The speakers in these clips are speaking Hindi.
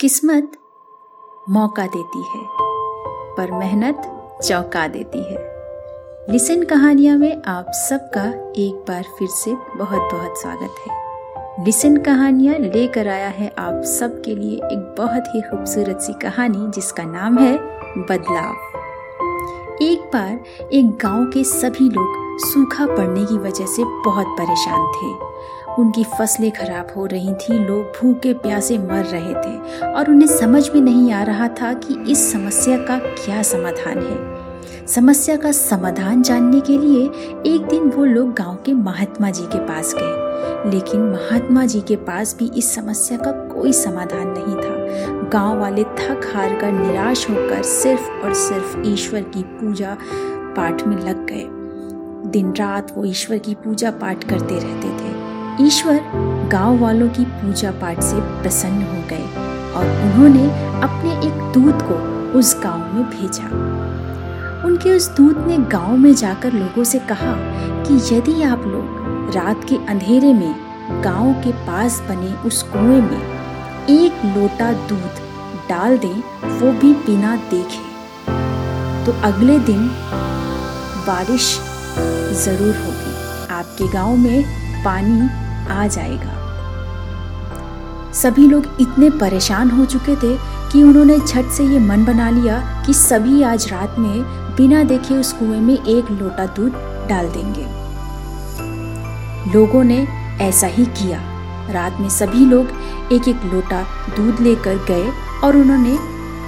किस्मत मौका देती है, पर मेहनत चौंका देती है। लिसन कहानियाँ में आप सबका एक बार फिर से बहुत बहुत स्वागत है। लिसन कहानियाँ लेकर आया है आप सबके लिए एक बहुत ही खूबसूरत सी कहानी, जिसका नाम है बदलाव। एक बार एक गाँव के सभी लोग सूखा पड़ने की वजह से बहुत परेशान थे। उनकी फ़सलें खराब हो रही थी, लोग भूखे प्यासे मर रहे थे और उन्हें समझ में नहीं आ रहा था कि इस समस्या का क्या समाधान है। समस्या का समाधान जानने के लिए एक दिन वो लोग गाँव के महात्मा जी के पास गए। लेकिन महात्मा जी के पास भी इस समस्या का कोई समाधान नहीं था। गाँव वाले थक हार कर, निराश होकर सिर्फ़ और सिर्फ़ ईश्वर की पूजा पाठ में लग गए। दिन रात वो ईश्वर की पूजा पाठ करते रहते थे। ईश्वर गाँव वालों की पूजा पाठ से प्रसन्न हो गए और उन्होंने अपने एक दूत को उस गाँव में भेजा। उनके उस दूत ने गाँव में जाकर लोगों से कहा कि यदि आप लोग रात के अंधेरे में गाँव के पास बने उस कुएँ में एक लोटा दूध डाल दें, वो भी बिना देखे। तो अगले दिन बारिश ज़रूर होगी। आपके गाँव में पानी आ जाएगा। सभी लोग इतने परेशान हो चुके थे कि उन्होंने झट से ये मन बना लिया कि सभी आज रात में बिना देखे उस कुएँ में एक लोटा दूध डाल देंगे। लोगों ने ऐसा ही किया। रात में सभी लोग एक एक लोटा दूध लेकर गए और उन्होंने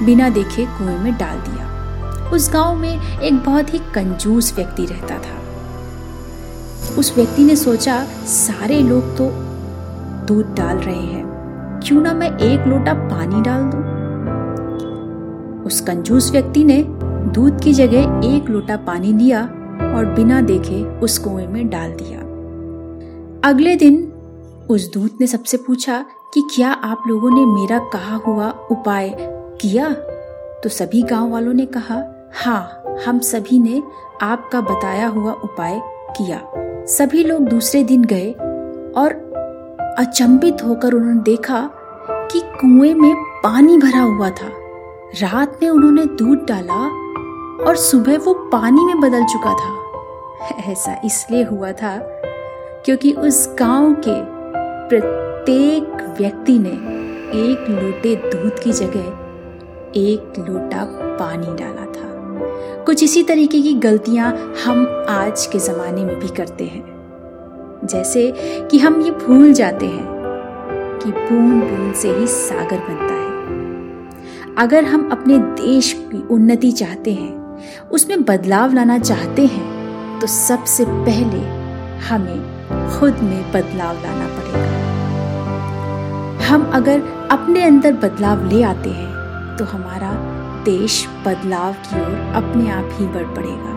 बिना देखे कुएँ में डाल दिया। उस गाँव में एक बहुत ही कंजूस व्यक्ति रहता था। उस व्यक्ति ने सोचा, सारे लोग तो दूध डाल रहे हैं। क्यों ना मैं एक लोटा पानी डाल दूँ? उस कंजूस व्यक्ति ने दूध की जगह एक लोटा पानी लिया और बिना देखे उस कुएँ में डाल दिया। अगले दिन उस दूत ने सबसे पूछा कि क्या आप लोगों ने मेरा कहा हुआ उपाय किया? तो सभी गाँव वालों ने कहा हाँ हम सभी ने आपका बताया हुआ उपाय किया। सभी लोग दूसरे दिन गए और अचंभित होकर उन्होंने देखा कि कुएँ में पानी भरा हुआ था। रात में उन्होंने दूध डाला और सुबह वो पानी में बदल चुका था। ऐसा इसलिए हुआ था क्योंकि उस गाँव के प्रत्येक व्यक्ति ने एक लोटे दूध की जगह एक लोटा पानी डाला कुछ इसी तरीके की गलतियाँ हम आज के ज़माने में भी करते हैं। जैसे कि हम ये भूल जाते हैं कि बूंद बूंद से ही सागर बनता है। अगर हम अपने देश की उन्नति चाहते हैं, उसमें बदलाव लाना चाहते हैं तो सबसे पहले हमें खुद में बदलाव लाना पड़ेगा। हम अगर अपने अंदर बदलाव ले आते हैं तो हमारा देश बदलाव की ओर अपने आप ही बढ़ पड़ेगा।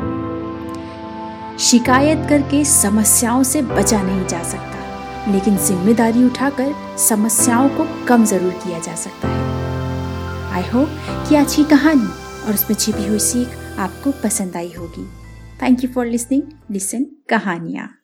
शिकायत करके समस्याओं से बचा नहीं जा सकता, लेकिन ज़िम्मेदारी उठाकर समस्याओं को कम ज़रूर किया जा सकता है। आई होप कि आज की कहानी और उसमें छिपी हुई सीख आपको पसंद आई होगी। Thank you for listening listen कहानियाँ।